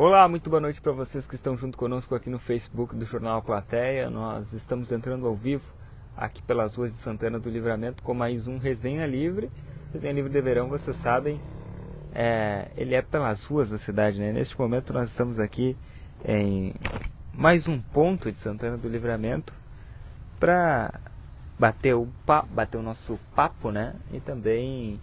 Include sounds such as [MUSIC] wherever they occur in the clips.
Olá, muito boa noite para vocês que estão junto conosco aqui no Facebook do Jornal Plateia. Nós estamos entrando ao vivo aqui pelas ruas de Santana do Livramento com mais um Resenha Livre. Resenha Livre de Verão, vocês sabem, é, ele é pelas ruas da cidade, né? Neste momento nós estamos aqui em mais um ponto de Santana do Livramento para bater o, bater o nosso papo, né? E também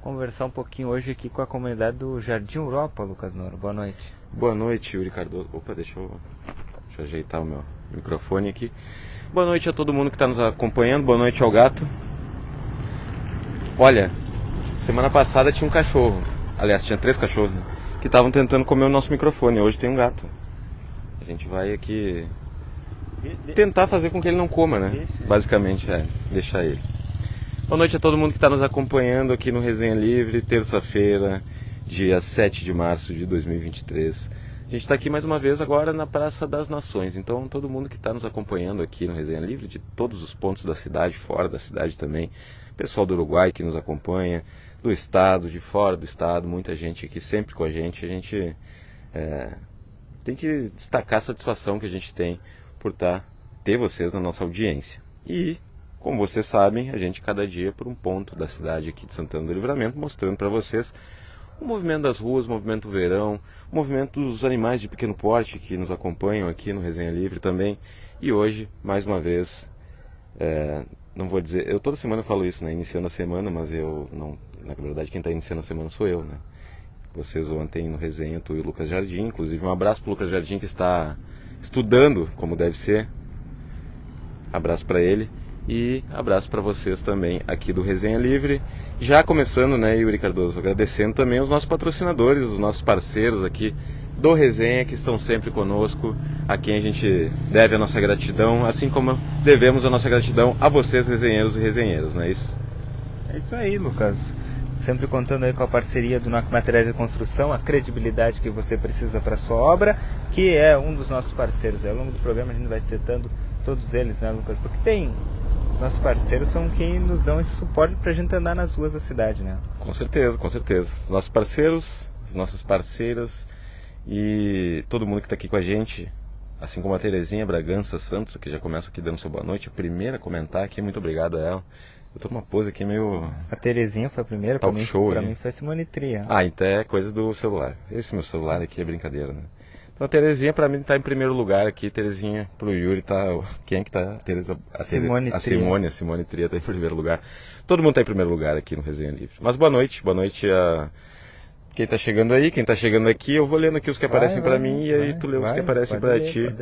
conversar um pouquinho hoje aqui com a comunidade do Jardim Europa, Lucas Noro. Boa noite. Boa noite, Yuri Cardoso. Opa, deixa eu, deixa eu ajeitar o meu microfone aqui. Boa noite a todo mundo que está nos acompanhando. Boa noite ao gato. Olha, semana passada tinha um cachorro. Aliás, tinha três cachorros, né? Que estavam tentando comer o nosso microfone. Hoje tem um gato. A gente vai aqui tentar fazer com que ele não coma, né? Basicamente, é. Deixar ele. Boa noite a todo mundo que está nos acompanhando aqui no Resenha Livre, terça-feira, dia 7 de março de 2023. A gente está aqui mais uma vez agora na Praça das Nações. Então, todo mundo que está nos acompanhando aqui no Resenha Livre, de todos os pontos da cidade, fora da cidade também, pessoal do Uruguai que nos acompanha, do estado, de fora do estado, muita gente aqui sempre com a gente. A gente é, tem que destacar a satisfação que a gente tem por tá, ter vocês na nossa audiência. E como vocês sabem, a gente cada dia por um ponto da cidade aqui de Santana do Livramento, mostrando para vocês o movimento das ruas, o movimento do verão, o movimento dos animais de pequeno porte que nos acompanham aqui no Resenha Livre também. E hoje, mais uma vez, é, não vou dizer, eu toda semana falo isso, né, iniciando a semana, mas eu não, na verdade quem está iniciando a semana sou eu, né. Vocês ontem no Resenha, tu e o Lucas Jardim, inclusive um abraço para o Lucas Jardim que está estudando como deve ser. Abraço para ele. E abraço para vocês também aqui do Resenha Livre. Já começando, né, Yuri Cardoso, agradecendo também os nossos patrocinadores, os nossos parceiros aqui do Resenha que estão sempre conosco, a quem a gente deve a nossa gratidão, assim como devemos a nossa gratidão a vocês, resenheiros e resenheiras, não é isso? É isso aí, Lucas. Sempre contando aí com a parceria do NAC Materiais de Construção, a credibilidade que você precisa para sua obra, que é um dos nossos parceiros. Ao longo do programa a gente vai citando todos eles, né, Lucas? Porque tem os nossos parceiros são quem nos dão esse suporte para a gente andar nas ruas da cidade, né? Com certeza, com certeza. Os nossos parceiros, as nossas parceiras e todo mundo que está aqui com a gente, assim como a Terezinha Bragança Santos, que já começa aqui dando sua boa noite, a primeira a comentar aqui, muito obrigado a ela. Eu tô uma pose aqui meio. A Terezinha foi a primeira, para mim, show, pra mim foi a Simone Tria. Ah, então é coisa do celular. Esse meu celular aqui é brincadeira, né? Então a Terezinha para mim está em primeiro lugar aqui, Terezinha pro Yuri tá. Quem é que tá? A, Tereza, a, Simone a Simone, a Simone Tria tá em primeiro lugar. Todo mundo tá em primeiro lugar aqui no Resenha Livre. Mas boa noite, boa noite a quem tá chegando aí, quem tá chegando aqui, eu vou lendo aqui os que aparecem para mim e aí tu lê os que aparecem para ti.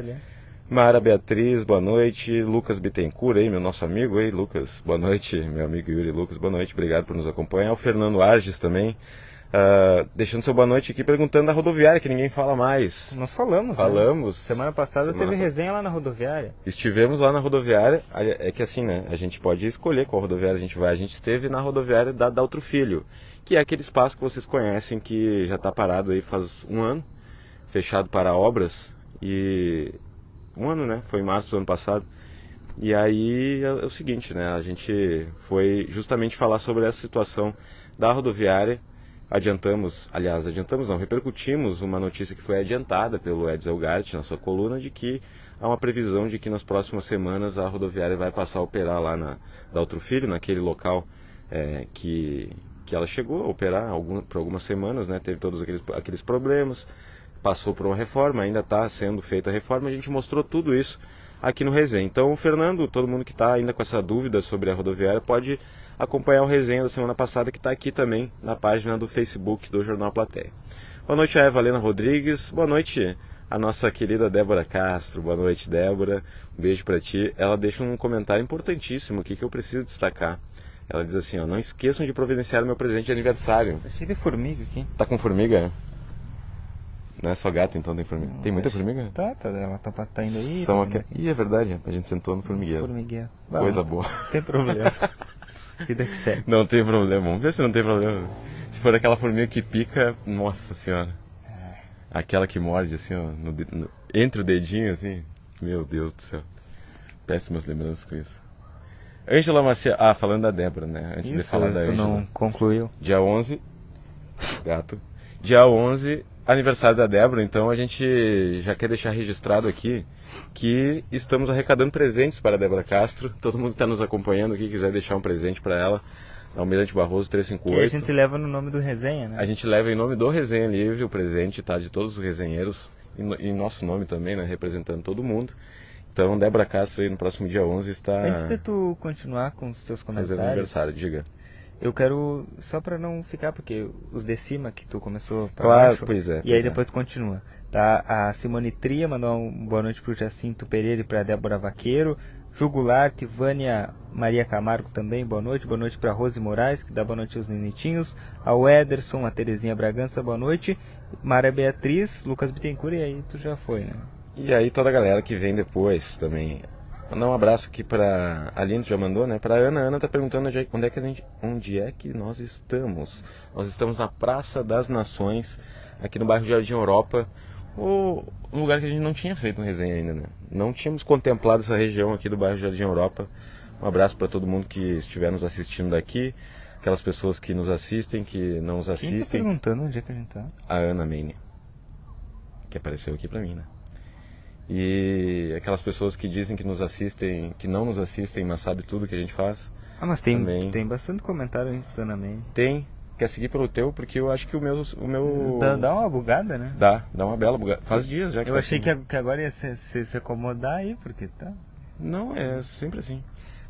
Mara Beatriz, boa noite. Lucas Bittencourt aí, meu nosso amigo aí, Lucas. Boa noite, meu amigo Yuri Lucas, boa noite, obrigado por nos acompanhar. O Fernando Arges também. Uh, deixando seu boa noite aqui, perguntando da rodoviária, que ninguém fala mais. Nós falamos. Né? Falamos. Né? Semana passada Semana teve resenha lá na rodoviária. Estivemos lá na rodoviária. É que assim, né? A gente pode escolher qual rodoviária a gente vai. A gente esteve na rodoviária da Daltro Filho, que é aquele espaço que vocês conhecem, que já está parado aí faz um ano, fechado para obras. E. Um ano, né? Foi em março do ano passado. E aí é, é o seguinte, né? A gente foi justamente falar sobre essa situação da rodoviária adiantamos, aliás, adiantamos não, repercutimos uma notícia que foi adiantada pelo Edsel Gart na sua coluna de que há uma previsão de que nas próximas semanas a rodoviária vai passar a operar lá na da Outro Filho, naquele local é, que, que ela chegou a operar algum, por algumas semanas, né, teve todos aqueles, aqueles problemas, passou por uma reforma, ainda está sendo feita a reforma, a gente mostrou tudo isso aqui no Resenha. Então, Fernando, todo mundo que está ainda com essa dúvida sobre a rodoviária, pode acompanhar o resenha da semana passada que está aqui também na página do Facebook do Jornal Platéia. Boa noite a Evalena Rodrigues, boa noite a nossa querida Débora Castro, boa noite Débora, um beijo para ti. Ela deixa um comentário importantíssimo aqui que eu preciso destacar. Ela diz assim, ó, não esqueçam de providenciar o meu presente de aniversário. Tá cheio de formiga aqui. Tá com formiga? Não é só gato, então tem formiga. Não, tem muita formiga? Tá, tá, ela tá, tá indo aí. São tá aqui... Ih, é verdade, a gente sentou no formigueiro. Formigueiro. Coisa boa. Não tem problema. [LAUGHS] [LAUGHS] Vida que segue. Não tem problema, vamos ver se não tem problema. Se for aquela formiga que pica, nossa senhora. É. Aquela que morde assim, ó, no, no, entre o dedinho, assim. Meu Deus do céu. Péssimas lembranças com isso. Ângela Macia. Ah, falando da Débora, né? Antes isso, de falar da Ângela. não concluiu. Dia 11. Gato. Dia 11 aniversário da Débora, então a gente já quer deixar registrado aqui que estamos arrecadando presentes para a Débora Castro. Todo mundo que está nos acompanhando aqui quiser deixar um presente para ela, Almirante Barroso 358. Que a gente leva no nome do Resenha, né? A gente leva em nome do Resenha Livre o presente, tá? De todos os resenheiros, em nosso nome também, né? Representando todo mundo. Então, Débora Castro aí no próximo dia 11 está... Antes de tu continuar com os teus comentários... Fazendo aniversário, diga. Eu quero, só para não ficar, porque os de cima que tu começou pra claro, baixo, pois é. E aí pois depois é. tu continua. Tá? A Simone Tria mandou uma boa noite pro Jacinto Pereira e pra Débora Vaqueiro. Jugular, Tivânia Maria Camargo também, boa noite. Boa noite para Rose Moraes, que dá boa noite aos nenitinhos. Ao Ederson, a Terezinha Bragança, boa noite. Maria Beatriz, Lucas Bittencourt, e aí tu já foi, né? E aí toda a galera que vem depois também. Mandar um abraço aqui para a Aline, já mandou, né? Para Ana. Ana tá perguntando onde é, que gente, onde é que nós estamos. Nós estamos na Praça das Nações, aqui no bairro Jardim Europa o, um lugar que a gente não tinha feito uma resenha ainda, né? Não tínhamos contemplado essa região aqui do bairro Jardim Europa. Um abraço para todo mundo que estiver nos assistindo daqui, aquelas pessoas que nos assistem, que não nos assistem. Quem tá perguntando onde é que a gente tá? A Ana Mane, que apareceu aqui para mim, né? E aquelas pessoas que dizem que nos assistem, que não nos assistem, mas sabem tudo que a gente faz. Ah, mas tem, também. tem bastante comentário antes. Tem, quer seguir pelo teu, porque eu acho que o meu. O meu... Dá, dá uma bugada, né? Dá, dá uma bela bugada. Faz dias já que Eu tá achei assim. que, que agora ia se, se, se, acomodar aí, porque tá. Não, é sempre assim.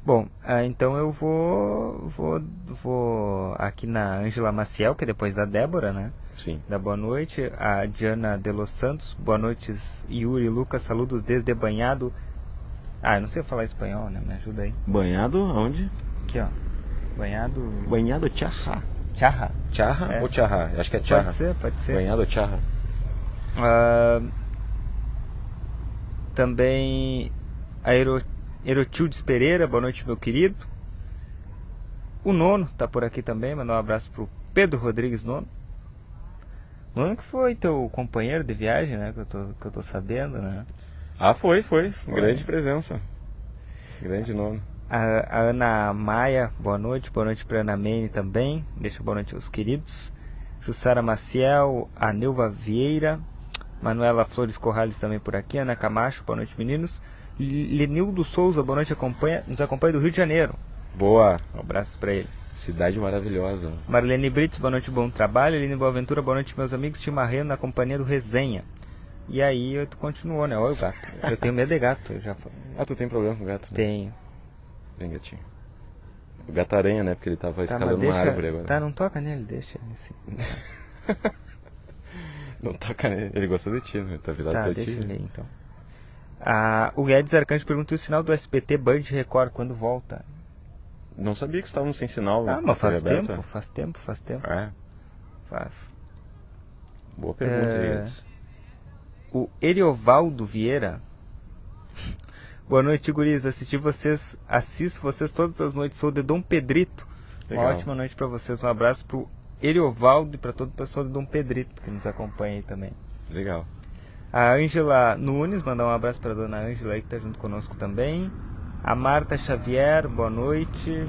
Bom, ah, então eu vou, vou, vou aqui na Ângela Maciel, que é depois da Débora, né? Sim. Da boa noite. A Diana de Los Santos, boa noite, Yuri Lucas, saludos desde Banhado. Ah, eu não sei falar espanhol, né? Me ajuda aí. Banhado aonde? Aqui, ó. Banhado. Banhado Tcharra. Charra? Charra é. ou charra? Acho que é charra. Pode ser, pode ser. Banhado charra. Uh, também a Ero, Erotildes Pereira, boa noite, meu querido. O Nono tá por aqui também, mandar um abraço pro Pedro Rodrigues Nono. Nono que foi teu companheiro de viagem, né? Que eu tô, que eu tô sabendo, né? Ah, foi, foi. foi. Grande presença. Grande Nono. A, a, Ana Maia, boa noite. Boa noite para Ana Mene também. Deixa boa noite aos queridos. Jussara Maciel, a Neuva Vieira, Manuela Flores Corrales também por aqui. Ana Camacho, boa noite, meninos. Lenildo Souza, boa noite, acompanha, nos acompanha do Rio de Janeiro. Boa. Um abraço para ele. Cidade maravilhosa. Marlene Brits, boa noite, bom trabalho. Eline Boaventura, boa noite, meus amigos. Tim Marreno na companhia do Resenha. E aí tu continuou, né? Olha o gato. Eu tenho medo de gato. Já... [LAUGHS] Ah, tu tem problema com gato? Né? Tenho. Vem, gatinho. O gato aranha, né? Porque ele tava tá, escalando deixa... uma árvore agora. Tá, não toca nele, deixa ele assim. [LAUGHS] não toca nele. Ele gostou de ti, né? Tá virado tá, pra deixa ti. ele aí, então. Ah, o Guedes Arcanjo pergunta o sinal do SPT Band Record quando volta. Não sabia que estavam sem sinal. Ah, mas faz tempo, aberta. faz tempo, faz tempo. É. Faz. Boa pergunta, é... O Eriovaldo Vieira [LAUGHS] Boa noite, guris. Assisti vocês, assisto vocês todas as noites. Sou de Dom Pedrito. Legal. Uma ótima noite para vocês. Um abraço pro Eriovaldo e para todo o pessoal de Dom Pedrito que nos acompanha aí também. Legal. A Ângela Nunes, mandar um abraço para dona Ângela aí que está junto conosco também. A Marta Xavier, boa noite.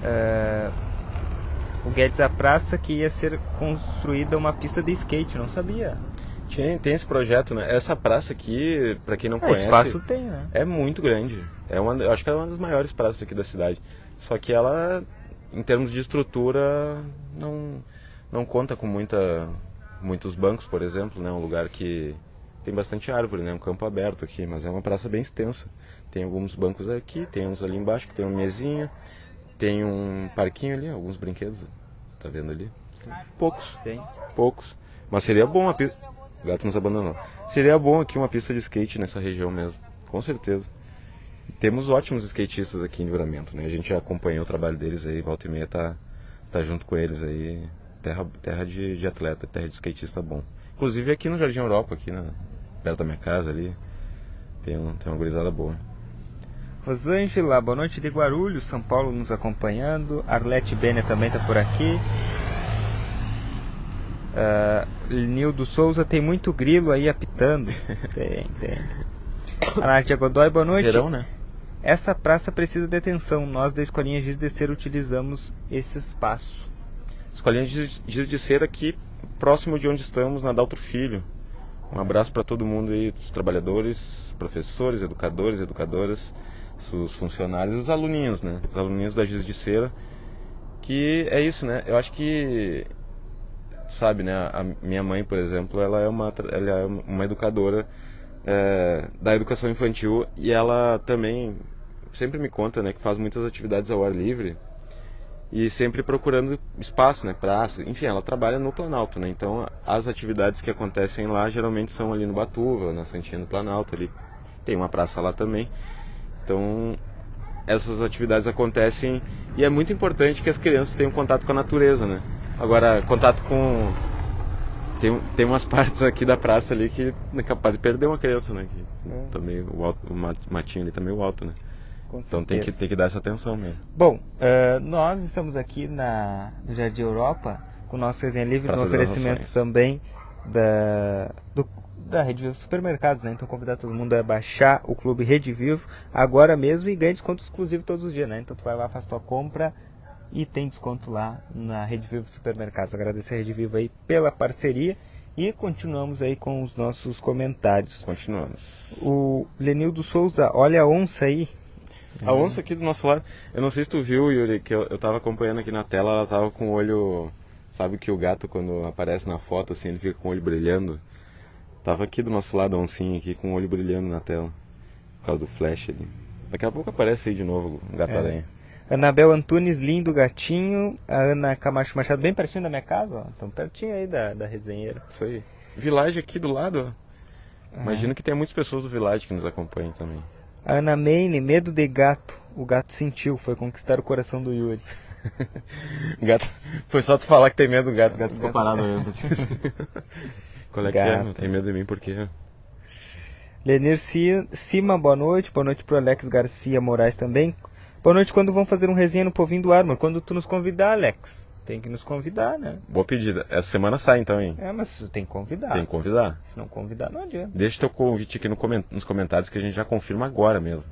Uh, o Guedes a Praça que ia ser construída uma pista de skate, não sabia. Tem, tem esse projeto, né? Essa praça aqui, para quem não é, conhece. espaço tem, né? É muito grande. É uma, eu acho que é uma das maiores praças aqui da cidade. Só que ela, em termos de estrutura, não, não conta com muita, muitos bancos, por exemplo, né? Um lugar que tem bastante árvore, né? Um campo aberto aqui, mas é uma praça bem extensa. Tem alguns bancos aqui, tem uns ali embaixo que tem uma mesinha, tem um parquinho ali, alguns brinquedos. Você tá vendo ali? Poucos. Tem. Poucos. Mas seria bom a o gato nos abandonou. Seria bom aqui uma pista de skate nessa região mesmo, com certeza. Temos ótimos skatistas aqui em Livramento, né? A gente já acompanhou o trabalho deles aí, volta e meia tá, tá junto com eles aí. Terra, terra de, de atleta, terra de skatista bom. Inclusive aqui no Jardim Europa, aqui na, perto da minha casa ali, tem, um, tem uma gurizada boa. Rosângela, boa noite de Guarulhos, São Paulo nos acompanhando. Arlete Bene também está por aqui. Uh, Nildo Souza tem muito grilo aí apitando. [LAUGHS] tem, tem. A Nádia Godoy, boa noite. Verão, né? Essa praça precisa de atenção. Nós da Escolinha Giz de Cera utilizamos esse espaço. Escolinha Giz de Cera que próximo de onde estamos, na Daltro Filho. Um abraço para todo mundo aí, os trabalhadores, professores, educadores, educadoras, os funcionários, os aluninhos, né? Os aluninhos da Cera. Que é isso, né? Eu acho que sabe, né? A minha mãe, por exemplo, ela é uma, ela é uma educadora é, da educação infantil e ela também sempre me conta, né, que faz muitas atividades ao ar livre e sempre procurando espaço, né, praça, enfim, ela trabalha no Planalto, né, então as atividades que acontecem lá geralmente são ali no Batuva, na Santinha do Planalto, ali tem uma praça lá também, então essas atividades acontecem e é muito importante que as crianças tenham contato com a natureza, né, agora contato com tem, tem umas [LAUGHS] partes aqui da praça ali que é capaz de perder uma criança, né, que é. também o, alto, o matinho ali tá meio alto, né. então tem que, tem que dar essa atenção mesmo. Bom, uh, nós estamos aqui na, no Jardim Europa com o nosso resenha livre, Praça no oferecimento também da, do, da Rede Vivo Supermercados, né? Então convidar todo mundo a baixar o Clube Rede Vivo agora mesmo e ganha desconto exclusivo todos os dias, né? Então tu vai lá, faz tua compra e tem desconto lá na Rede Vivo Supermercados. Agradecer a Rede Vivo aí pela parceria e continuamos aí com os nossos comentários. Continuamos. O Lenildo Souza, olha a onça aí. A onça aqui do nosso lado. Eu não sei se tu viu, Yuri, que eu, eu tava acompanhando aqui na tela, ela tava com o olho. Sabe que o gato, quando aparece na foto, assim, ele fica com o olho brilhando? Tava aqui do nosso lado a oncinha aqui com o olho brilhando na tela. Por causa do flash ali. Daqui a pouco aparece aí de novo o gato-aranha. É. Anabel Antunes, lindo gatinho. A Ana Camacho Machado, bem pertinho da minha casa, ó. Tão pertinho aí da, da resenheira. Isso aí. Vilagem aqui do lado, ó. Imagino que tem muitas pessoas do Village que nos acompanham também. A Ana Maine, medo de gato. O gato sentiu, foi conquistar o coração do Yuri. [LAUGHS] gato, foi só tu falar que tem medo do gato, o gato ficou parado olhando. [LAUGHS] Qual é que é? Não tem medo de mim por quê? Lenir Cima, boa noite. Boa noite pro Alex Garcia Moraes também. Boa noite quando vão fazer um resenha no Povinho do Armor. Quando tu nos convidar, Alex. Tem que nos convidar, né? Boa pedida. Essa semana sai então, hein? É, mas tem que convidar. Tem que convidar. Se não convidar, não adianta. Deixa teu convite aqui no coment... nos comentários que a gente já confirma agora mesmo.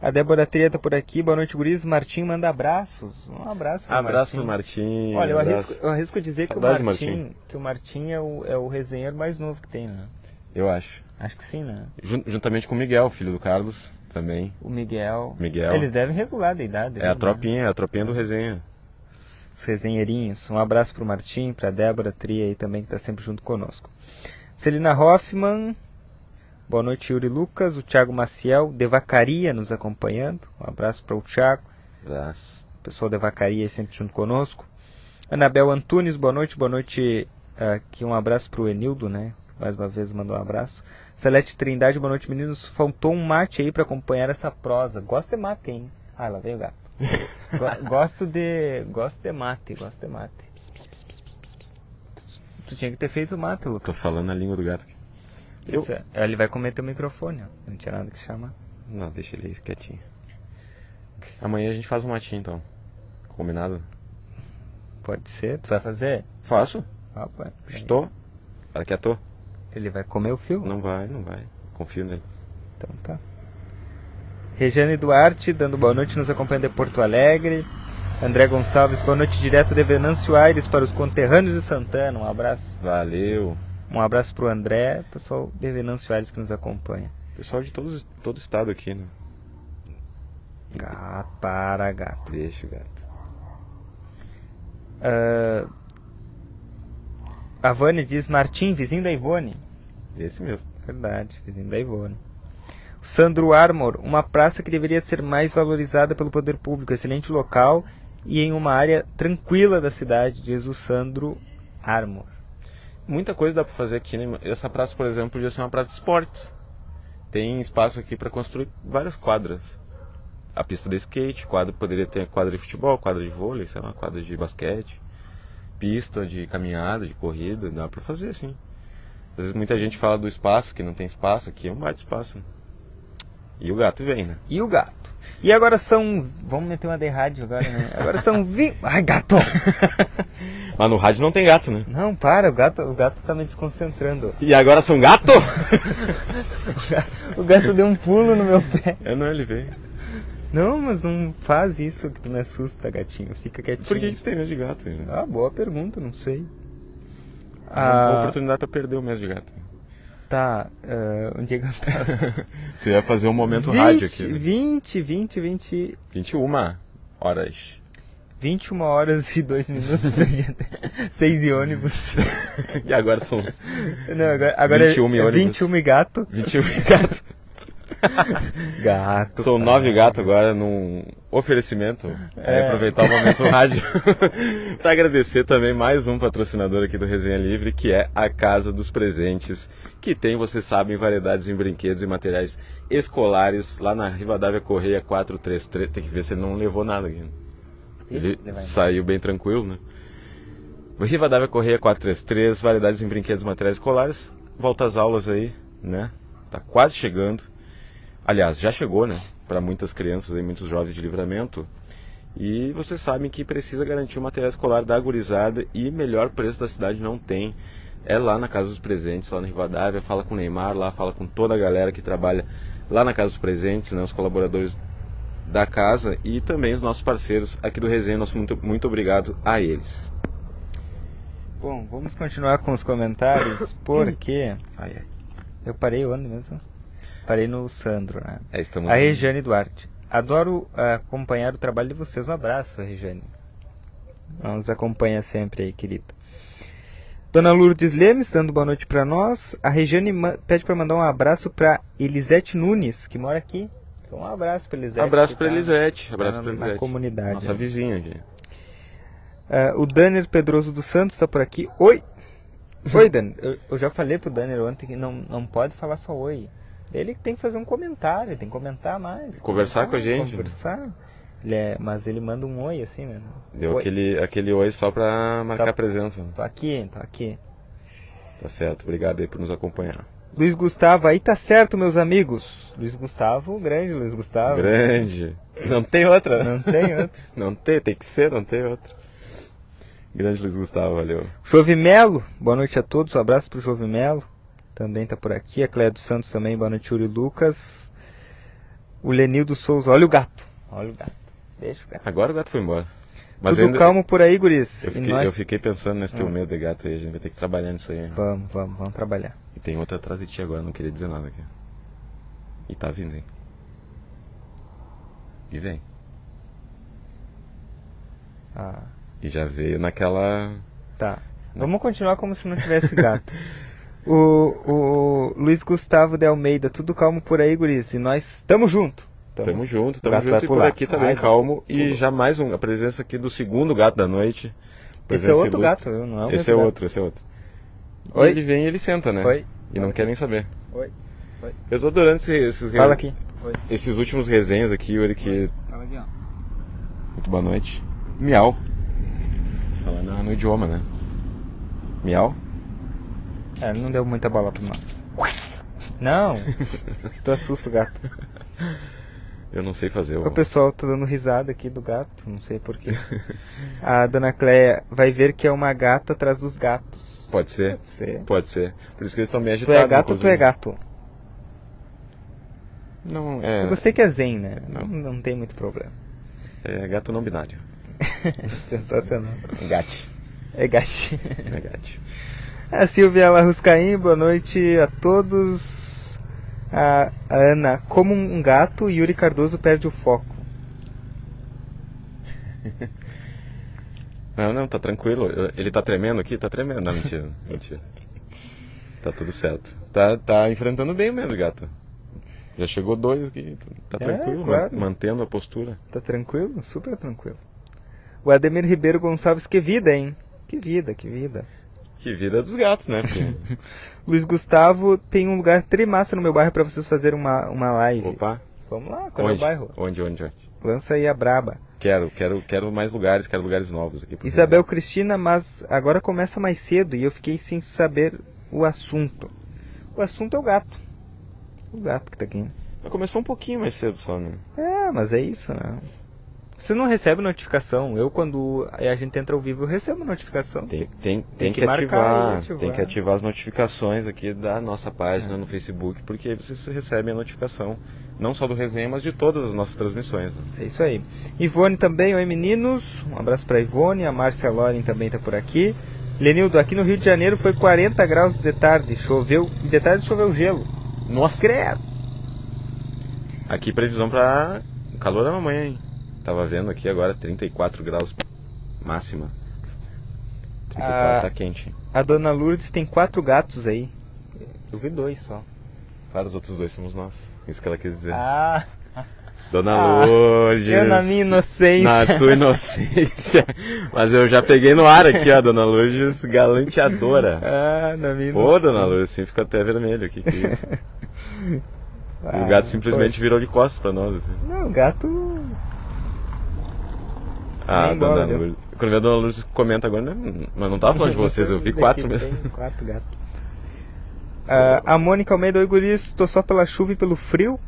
A Débora Tria tá por aqui. Boa noite, Guris. Martim manda abraços. Um abraço pro Abraço Martim. pro Martim. Olha, eu arrisco, eu arrisco dizer que o Martim, Martim, que o Martim é o, é o resenheiro mais novo que tem, né? Eu acho. Acho que sim, né? Juntamente com o Miguel, filho do Carlos, também. O Miguel. Miguel. Eles devem regular da idade. É a né? tropinha, é a tropinha do resenha os resenheirinhos. Um abraço para o Martim, para a Débora Tria aí também, que está sempre junto conosco. Celina Hoffman, boa noite Yuri Lucas, o Thiago Maciel, Devacaria nos acompanhando. Um abraço para o Thiago. Abraço. O pessoal Devacaria sempre junto conosco. Anabel Antunes, boa noite, boa noite. Aqui um abraço para o Enildo, né? Mais uma vez mandou um abraço. Celeste Trindade, boa noite, meninos. Faltou um mate aí para acompanhar essa prosa. Gosto de mate, hein? Ah, lá veio o gato [LAUGHS] gosto de. Gosto de mate, gosto de mate. Tu tinha que ter feito mate, Lucas. Tô falando a língua do gato aqui. Eu... É, ele vai comer teu microfone, ó. Não tinha nada que chamar. Não, deixa ele quietinho. Amanhã a gente faz um matinho então. Combinado? Pode ser. Tu vai fazer? Faço. Ah. Estou. Fala que tô. Ele vai comer o fio? Não vai, não vai. Confio nele. Então tá. Regiane Duarte, dando boa noite, nos acompanha de Porto Alegre. André Gonçalves, boa noite direto de Venâncio Aires para os conterrâneos de Santana. Um abraço. Valeu. Um abraço para o André, pessoal de Venâncio Aires que nos acompanha. Pessoal de todo, todo estado aqui, né? Gato, para gato. Deixa o gato. Uh, a Vânia diz Martim, vizinho da Ivone. Esse mesmo. Verdade, vizinho da Ivone. Sandro Armor, uma praça que deveria ser mais valorizada pelo poder público, excelente local e em uma área tranquila da cidade, diz o Sandro Armor. Muita coisa dá para fazer aqui, né? Essa praça, por exemplo, podia ser uma praça de esportes. Tem espaço aqui para construir várias quadras. A pista de skate, quadra, poderia ter quadra de futebol, quadra de vôlei, sei lá, quadra de basquete, pista de caminhada, de corrida, dá para fazer assim. Às vezes muita gente fala do espaço, que não tem espaço, aqui é um baita espaço. E o gato vem, né? E o gato. E agora são. Vamos meter uma de rádio agora, né? Agora são vi. Ai, gato! [LAUGHS] Mas no rádio não tem gato, né? Não, para, o gato, o gato tá me desconcentrando. E agora são gato? [LAUGHS] o gato deu um pulo no meu pé. É, não, ele veio. Não, mas não faz isso que tu me assusta, gatinho. Fica quietinho. Por que você tem medo de gato? Né? Ah, boa pergunta, não sei. Ah, uma oportunidade para perder o mês de gato. Tá, uh, onde é que eu tava? [LAUGHS] tu ia fazer um momento 20, rádio aqui. Né? 20, 20, 20... 21 horas. 21 horas e 2 minutos pra gente. 6 [LAUGHS] e ônibus. [LAUGHS] e agora são. Não, agora, agora 21 é, é 21 e gato. 21 e gato. [LAUGHS] gato. São nove gatos agora num oferecimento. É. É, aproveitar o momento rádio. [LAUGHS] para agradecer também mais um patrocinador aqui do Resenha Livre, que é a Casa dos Presentes, que tem, vocês sabem, variedades em brinquedos e materiais escolares lá na Rivadavia Correia 433. Tem que ver se ele não levou nada aqui. Ele saiu bem tranquilo, né? Rivadavia Correia 433, variedades em brinquedos e materiais escolares. Volta às aulas aí, né? Tá quase chegando. Aliás, já chegou, né? Para muitas crianças e muitos jovens de livramento. E vocês sabem que precisa garantir o material escolar da gurizada e melhor preço da cidade não tem. É lá na Casa dos Presentes, lá na Rivadavia, fala com o Neymar lá, fala com toda a galera que trabalha lá na Casa dos Presentes, né, os colaboradores da casa e também os nossos parceiros aqui do Resenha. Nosso muito, muito obrigado a eles. Bom, vamos continuar com os comentários, [COUGHS] porque ai, ai. eu parei onde mesmo? Parei no Sandro, né? É, estamos a Regiane Duarte. Adoro uh, acompanhar o trabalho de vocês. Um abraço, Regiane. Nos acompanha sempre aí, querida. Dona Lourdes Lemes, dando boa noite para nós. A Regiane pede para mandar um abraço para Elisete Nunes, que mora aqui então, um abraço para Elisete. Abraço para tá Elisete. Abraço para Elisete. Na comunidade. Nossa né? vizinha aqui. Uh, o Danner Pedroso dos Santos está por aqui. Oi! Oi, Danner. Eu, eu, já falei pro Danner ontem que não, não pode falar só oi. Ele tem que fazer um comentário, tem que comentar mais. Conversar com a gente. Conversar. Ele é, mas ele manda um oi assim, né? Deu oi. Aquele, aquele oi só para marcar só... presença. Tô aqui, tô aqui. Tá certo, obrigado aí por nos acompanhar. Luiz Gustavo, aí tá certo, meus amigos. Luiz Gustavo, grande Luiz Gustavo. Grande. Não tem outra. Não tem [LAUGHS] outra. não tem, tem que ser, não tem outra. Grande Luiz Gustavo, valeu. Jovimelo, boa noite a todos, um abraço pro Jovimelo. Também tá por aqui. A Cléia dos Santos também, boa noite, Yuri Lucas. O Lenildo Souza, olha o gato. Olha o gato. Deixa o gato. Agora o gato foi embora. Mas Tudo ainda... calmo por aí, guris. Eu fiquei, nós... eu fiquei pensando nesse teu ah. medo de gato aí, a gente vai ter que trabalhar nisso aí. Vamos, vamos, vamos trabalhar. E tem outra atrás de ti agora, não queria dizer nada aqui. E tá vindo, hein? E vem. Ah. E já veio naquela. Tá. Vamos continuar como se não tivesse gato. [LAUGHS] o, o Luiz Gustavo de Almeida, tudo calmo por aí, guris. E nós estamos junto. Tamo, tamo junto, tamo junto. E por aqui também, Ai, calmo. E já mais um, a presença aqui do segundo gato da noite. Esse é outro gato, não é Esse é gato. outro, esse é outro. Oi? ele vem e ele senta, né? Oi. E não quer nem saber. Oi. Oi. Eu tô adorando esses, esses Fala aqui. Oi. Esses últimos resenhas aqui, Yuri, que. Fala aqui, ó. Muito boa noite. Miau. Falando no idioma, né? Miau. É, não deu muita bola pra nós. Não! Se tu assusta o gato. Eu não sei fazer. O pessoal tá dando risada aqui do gato, não sei porquê. A dona Cleia vai ver que é uma gata atrás dos gatos. Pode ser. Pode ser. Pode ser. Por isso que eles estão bem agitados. Tu é gato ou tu é gato? Não, é. Eu gostei que é zen, né? Não, não tem muito problema. É gato não binário. [LAUGHS] Sensacional. É gate. É gate. É. A Silvia Larruscaim, boa noite a todos. A, a Ana, como um gato, Yuri Cardoso perde o foco. Não, não, tá tranquilo. Ele tá tremendo aqui? Tá tremendo. Não, mentira. [LAUGHS] mentira. Tá tudo certo. Tá, tá enfrentando bem mesmo, gato. Já chegou dois aqui. Tá é, tranquilo, claro. mantendo a postura. Tá tranquilo? Super tranquilo. O Ademir Ribeiro Gonçalves, que vida, hein? Que vida, que vida. Que vida dos gatos, né? [LAUGHS] Luiz Gustavo, tem um lugar trimassa no meu bairro para vocês fazerem uma, uma live. Opa. Vamos lá, qual é o bairro? Onde, onde, onde? Lança aí a braba. Quero, quero, quero mais lugares, quero lugares novos aqui. Isabel Cristina, mas agora começa mais cedo e eu fiquei sem saber o assunto. O assunto é o gato. O gato que tá aqui. Começou um pouquinho mais cedo só, né? É, mas é isso, né? Você não recebe notificação. Eu, quando a gente entra ao vivo, eu recebo notificação. Tem, tem, tem, tem que, que ativar, ativar, Tem que ativar as notificações aqui da nossa página é. no Facebook, porque aí vocês recebem a notificação não só do resenha, mas de todas as nossas transmissões. Né? É isso aí. Ivone também, oi meninos. Um abraço para Ivone. A Márcia Loren também está por aqui. Lenildo, aqui no Rio de Janeiro foi 40 graus de tarde, choveu, e de tarde choveu gelo. Nossa. Credo. Aqui previsão pra calor da mamãe, hein? Tava vendo aqui agora 34 graus máxima. 34 Ah. tá quente. A dona Lourdes tem quatro gatos aí. Eu vi dois só. Claro, os outros dois somos nós. Isso que ela quis dizer. Ah, Dona Ah, Lourdes. eu na minha inocência. Na tua inocência. Mas eu já peguei no ar aqui, ó, Dona Lourdes galanteadora. Ah, na minha Pô, inocência. Dona Lourdes, assim fica até vermelho aqui. Que isso. Ah, [LAUGHS] o gato simplesmente virou de costas pra nós. Assim. pô. Não, o gato. Ah, Dona. Lourdes. Quando a Dona Lourdes comenta agora, né? mas não tava falando de vocês, eu vi [LAUGHS] quatro mesmo. Quatro gatos. Ah, a Mônica Almeida, oi guris, estou só pela chuva e pelo frio.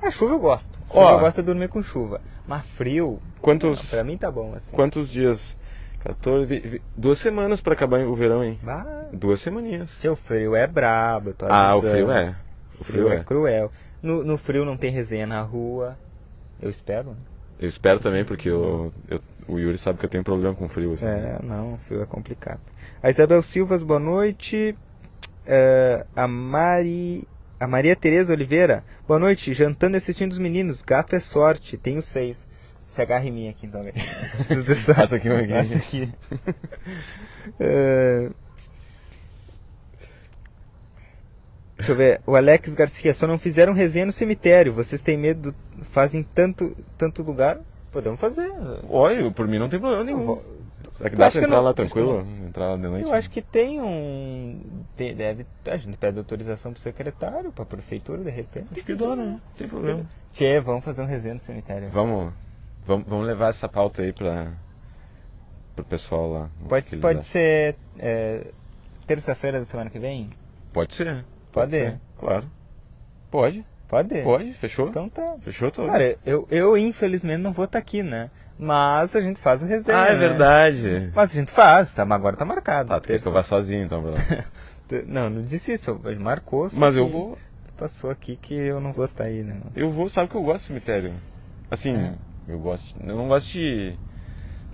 A chuva eu gosto. Chuva Ó. eu gosto de dormir com chuva. Mas frio, Quantos, pra mim tá bom assim. quantos dias? 14, vi- vi- duas semanas pra acabar o verão, hein? Bah, Duas semaninhas. seu frio é brabo, tô Ah, o avisando. frio é. O frio é. cruel. No, no frio não tem resenha na rua. Eu espero. né? Eu espero também, porque eu, eu- o Yuri sabe que eu tenho problema com frio. Assim. É, não, o frio é complicado. A Isabel Silvas, boa noite. É, a Mari. A Maria Tereza Oliveira, boa noite. Jantando e assistindo os meninos. Gato é sorte, tenho seis. Se agarra em mim aqui então, [LAUGHS] velho. Passa aqui. Passa aqui. [LAUGHS] É, Deixa eu ver. O Alex Garcia, só não fizeram resenha no cemitério. Vocês têm medo, fazem tanto, tanto lugar? Podemos fazer. Olha, por mim não tem problema nenhum. Vou- Será que Tu dá pra entrar não? lá tranquilo? Entrar lá de noite? Eu acho que tem um. Deve, a gente pede autorização pro secretário, pra prefeitura, de repente. Acho que dá, né? Não tem problema. Tchê, vamos fazer um resenha no cemitério. Vamos, vamos, vamos levar essa pauta aí pra, pro pessoal lá. Pode, pode ser é, terça-feira da semana que vem? Pode ser. Pode? ser, claro. Pode, Pode? pode, fechou. Então tá. Fechou todos. Cara, eu, eu infelizmente não vou estar aqui, né? Mas a gente faz o resenha. ah, é né? verdade. Mas a gente faz, tá? Mas agora tá marcado. Tá, tu quer que eu vá sozinho então. [LAUGHS] Terça- Não, não disse isso, marcou. só Mas eu vou, Passou aqui que eu não vou estar aí, né? eu vou, sabe que eu gosto de cemitério. Assim, É. eu gosto, de- eu não gosto de...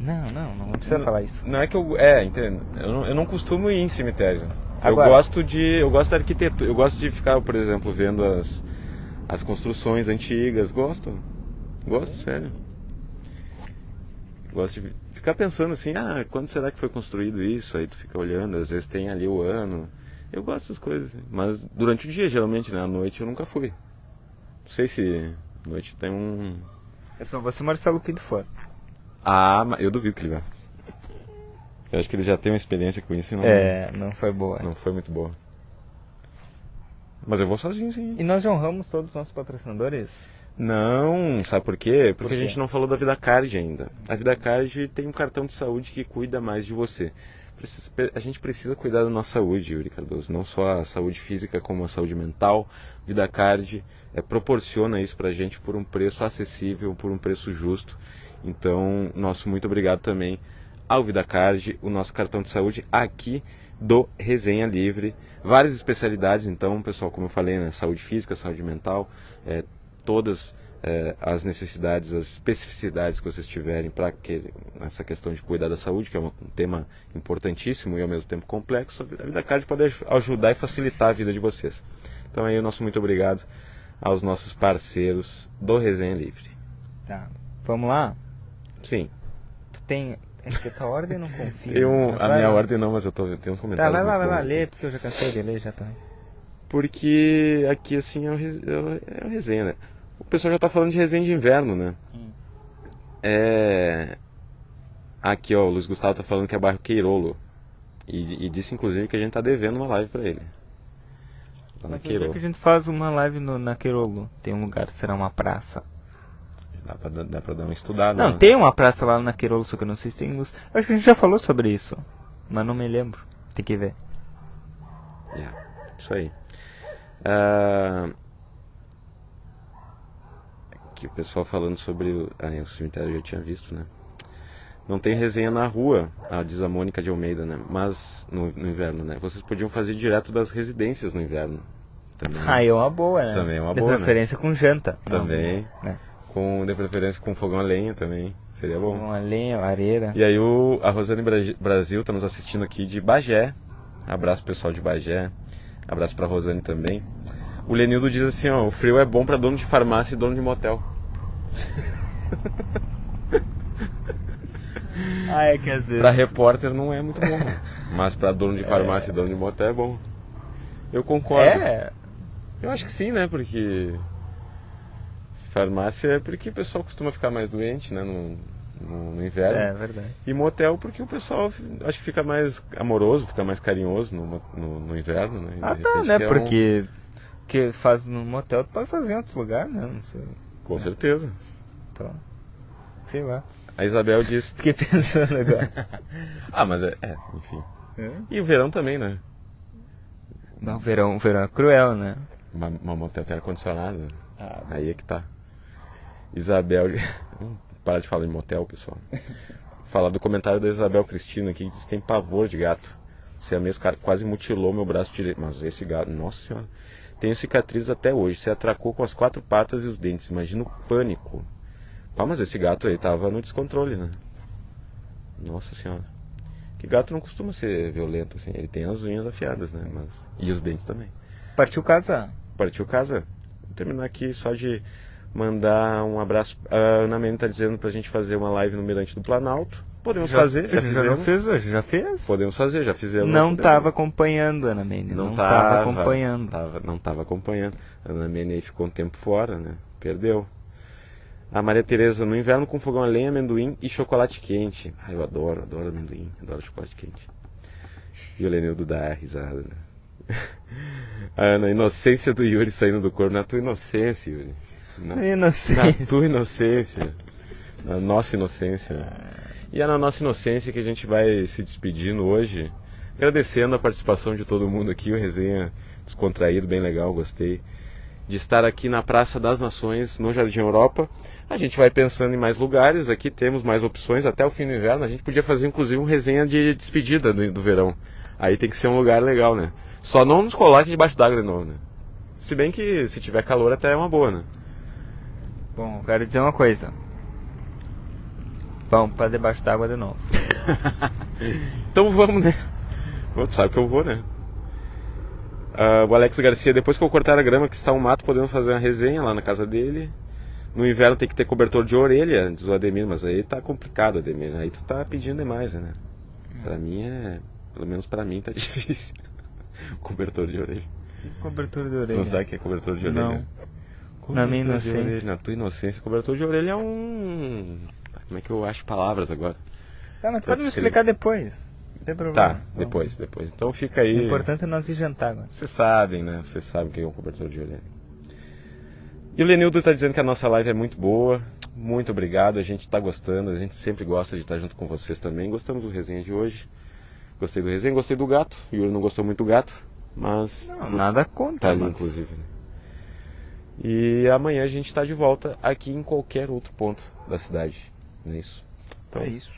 Não, não, não precisa Não- falar isso. Não é que eu. É, entendo. Eu não, eu não costumo ir em cemitério. Agora- Eu gosto de. Eu gosto da arquitetura. Eu gosto de ficar, por exemplo, vendo as, as construções antigas. Gosto. Gosto, sério. Gosto de ficar pensando assim, ah, quando será que foi construído isso? Aí tu fica olhando, às vezes tem ali o ano. Eu gosto dessas coisas. Mas durante o dia, geralmente, né? À noite eu nunca fui. Não sei se noite tem um. É só você, Marcelo Pinto, for. Ah, eu duvido que ele vá. Eu acho que ele já tem uma experiência com isso e não. É, não foi boa. Não foi muito boa. Mas eu vou sozinho, sim. E nós já honramos todos os nossos patrocinadores? Não, sabe por quê? Porque Por quê? a gente não falou da Vida Card ainda. A Vida Card tem um cartão de saúde que cuida mais de você. A gente precisa cuidar da nossa saúde, Yuri Cardoso. Não só a saúde física, como a saúde mental. Vida Card é, proporciona isso pra gente por um preço acessível, por um preço justo. Então, nosso muito obrigado também ao Vida Card, o nosso cartão de saúde aqui do Resenha Livre. Várias especialidades, então, pessoal, como eu falei, né? Saúde física, saúde mental, é, todas é, as necessidades, as especificidades que vocês tiverem para essa questão de cuidar da saúde, que é um tema importantíssimo e ao mesmo tempo complexo, a Vida Card pode aj- ajudar e facilitar a vida de vocês. Então aí o nosso muito obrigado aos nossos parceiros do Resenha Livre. Tá. Vamos lá? Sim, Tu tem. É que a tua ordem não confio. tem um, a minha ordem não, mas eu tô, tem uns Tá, comentários. vai lá, vai lá, lê, porque eu já cansei de ler já tá. Porque aqui assim é é é o resenha, né? O pessoal já tá falando de resenha de inverno, né? Hum. É. Aqui, ó, o Luiz Gustavo tá falando que é bairro Queirolo. E, e disse inclusive que a gente tá devendo uma live pra ele. Lá na Mas Queirolo. que a gente faz uma live no, na Queirolo? Tem um lugar, será uma praça. Dá pra, dar- dá pra dar uma estudada. Não, né? tem uma praça lá na Queirolo, só que eu não sei se tem luz. Acho que a gente já falou sobre isso. Mas não me lembro. Tem que ver. Yeah, isso aí. Ah, Aqui o pessoal falando sobre o, ah, o cemitério eu já tinha visto, né? Não tem resenha na rua, a diz a Mônica de Almeida, né? Mas no, no inverno, né? Vocês podiam fazer direto das residências no inverno. Também. Ah, é uma boa, né? Também é uma de boa, né? preferência com janta. Também. É. Com, de preferência com fogão a lenha também. Seria bom. Uma lenha, lareira. E aí o, a Rosane Bra- Brasil tá nos assistindo aqui de Bagé. Abraço pessoal de Bagé. Abraço pra Rosane também. O Lenildo diz assim, ó, o frio é bom pra dono de farmácia e dono de motel. [LAUGHS] Ah, é que às vezes. Pra repórter não é muito bom, mas pra dono de [LAUGHS] farmácia e dono de motel é bom. Eu concordo. É, Eu acho que sim, né? Porque farmácia é porque o pessoal costuma ficar mais doente, né? No, no, no inverno. é verdade. E motel porque o pessoal acho que fica mais amoroso, fica mais carinhoso no, no, no inverno, né? E, Ah, tá, né? é um- Porque. que faz no motel, tu pode fazer em outros lugares, né? Não sei. Com certeza. Então. Sei lá. A Isabel diz. Fiquei pensando agora. [LAUGHS] Ah, mas é, é, enfim. E o verão também, né? Não, o verão, o verão é cruel, né? Uma, uma motel tem ar-condicionado. Ah, Aí é que tá. Isabel. [LAUGHS] Parar de falar em motel, pessoal. Falar do comentário da Isabel Cristina aqui, que diz que tem pavor de gato. Se a mesma cara quase mutilou meu braço direito. Mas esse gato, nossa senhora. Tenho cicatrizes até hoje. Se atracou com as quatro patas e os dentes. Imagina o pânico. Ah, mas esse gato aí tava no descontrole, né? Nossa senhora. Que gato não costuma ser violento, assim. Ele tem as unhas afiadas, né? Mas... E os dentes também. Partiu casa. Partiu casa. Vou terminar aqui só de mandar um abraço. A Ana Mene tá dizendo pra gente fazer uma live no Mirante do Planalto. Podemos fazer, já já não fizemos. fez hoje, já fez? Podemos fazer, já fizemos. Não Podemos. tava acompanhando, Ana Mene. Não, Não, tava, tava acompanhando. Tava, não tava acompanhando. A Ana Mene aí ficou um tempo fora, né? Perdeu. A Maria Tereza, no inverno com fogão a lenha, amendoim e chocolate quente. Ai, eu adoro, adoro amendoim, adoro chocolate quente. E o Lenildo dá risada, né? [LAUGHS] A Ana, inocência do Yuri saindo do corpo. Na tua inocência, Yuri. Na, sei. na tua inocência. Na nossa inocência. E é na nossa inocência que a gente vai se despedindo hoje. Agradecendo a participação de todo mundo aqui. O resenha descontraído, bem legal, gostei. De estar aqui na Praça das Nações, no Jardim Europa. A gente vai pensando em mais lugares. Aqui temos mais opções até o fim do inverno. A gente podia fazer inclusive um resenha de despedida do, do verão. Aí tem que ser um lugar legal, né? Só não nos coloque debaixo d'água de novo, né? Se bem que se tiver calor até é uma boa, né? Bom, quero dizer uma coisa. Vamos pra debaixo d'água de novo. [LAUGHS] Então vamos, né? Tu sabe que eu vou, né? Ah, o Alex Garcia, depois que eu cortar a grama que está um mato, podemos fazer uma resenha lá na casa dele. No inverno tem que ter cobertor de orelha, diz o Ademir, mas aí tá complicado, Ademir. Aí tu tá pedindo demais, né? Pra mim é. Pelo menos pra mim tá [LAUGHS] difícil. cobertor de orelha. Cobertura de Tu orelha. não sabe que é cobertor de orelha? Não. Na minha inocência. orelha, Na tua inocência, cobertor de orelha é um. Como é que eu acho palavras agora? Tá, mas pode me explicar depois. Não tem problema. Tá, depois, depois. Então fica O aí. importante é nós ir jantar agora. Vocês sabem, né? Vocês sabem o que é um cobertor de orelha. E o Lenildo está dizendo que a nossa live é muito boa. Muito obrigado, a gente está gostando, a gente sempre gosta de estar junto com vocês também. Gostamos do resenha de hoje. Gostei do resenha, gostei do gato. O Yuri não gostou muito do gato, mas Não, nada contra. tá ali mas- inclusive. né? E amanhã a gente está de volta aqui em qualquer outro ponto da cidade. Não é isso? Então, É isso.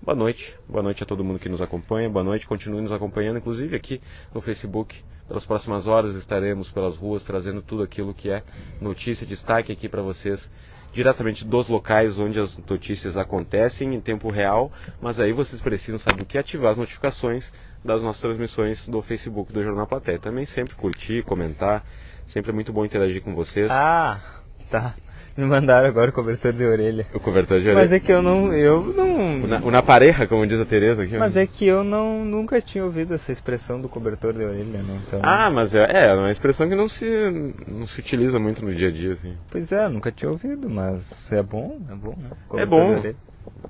Boa noite. Boa noite a todo mundo que nos acompanha. Boa noite. Continue nos acompanhando, inclusive aqui no Facebook. Pelas próximas horas estaremos pelas ruas trazendo tudo aquilo que é notícia, destaque aqui para vocês, diretamente dos locais onde as notícias acontecem em tempo real. Mas aí vocês precisam saber o que ativar as notificações das nossas transmissões do Facebook do Jornal Platéia. Também sempre curtir, comentar. Sempre é muito bom interagir com vocês. Ah, tá. Me mandaram agora o cobertor de orelha. O cobertor de orelha. Mas é que eu não. Eu não. O na, o na pareja, como diz a Tereza aqui. Mas é que eu não nunca tinha ouvido essa expressão do cobertor de orelha, né? Então. Ah, mas é, é uma expressão que não se, não se utiliza muito no dia a dia, assim. Pois é, nunca tinha ouvido, mas é bom, é bom, né? É bom. de orelha.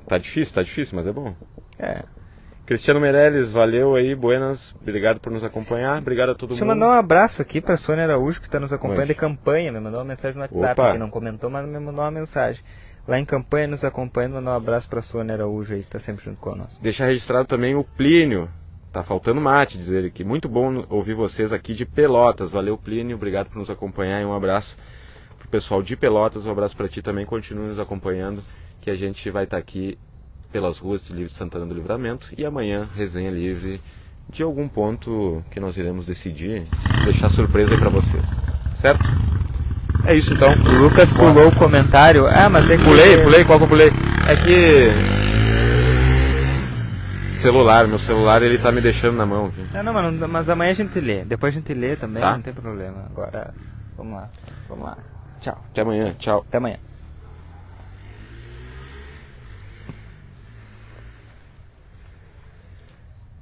Tá difícil, tá difícil, mas é bom. É. Cristiano Meirelles, valeu aí, buenas, obrigado por nos acompanhar, obrigado a todo Deixa eu mundo. mandar um abraço aqui pra Sônia Araújo, que está nos acompanhando de campanha. Me mandou uma mensagem no WhatsApp, Opa. que não comentou, mas me mandou uma mensagem. Lá em campanha, nos acompanhando, mandar um abraço pra Sônia Araújo aí, que tá sempre junto conosco. Deixar registrado também o Plínio, tá faltando mate, dizer ele que muito bom ouvir vocês aqui de Pelotas, valeu Plínio, obrigado por nos acompanhar e um abraço pro pessoal de Pelotas, um abraço para ti também, continue nos acompanhando, que a gente vai estar aqui pelas ruas de Livre de Santana do Livramento e amanhã resenha livre de algum ponto que nós iremos decidir, deixar surpresa aí pra vocês, certo? É isso então. O Lucas pulou o comentário. Ah, mas é que. Pulei, pulei, qual que eu pulei? É que. Celular, meu celular ele tá me deixando na mão aqui. Não, não, mas, não- mas amanhã a gente lê. Depois a gente lê também, Tá. não tem problema. Agora, vamos lá. Vamos lá. Tchau. Até amanhã, tchau. Até amanhã.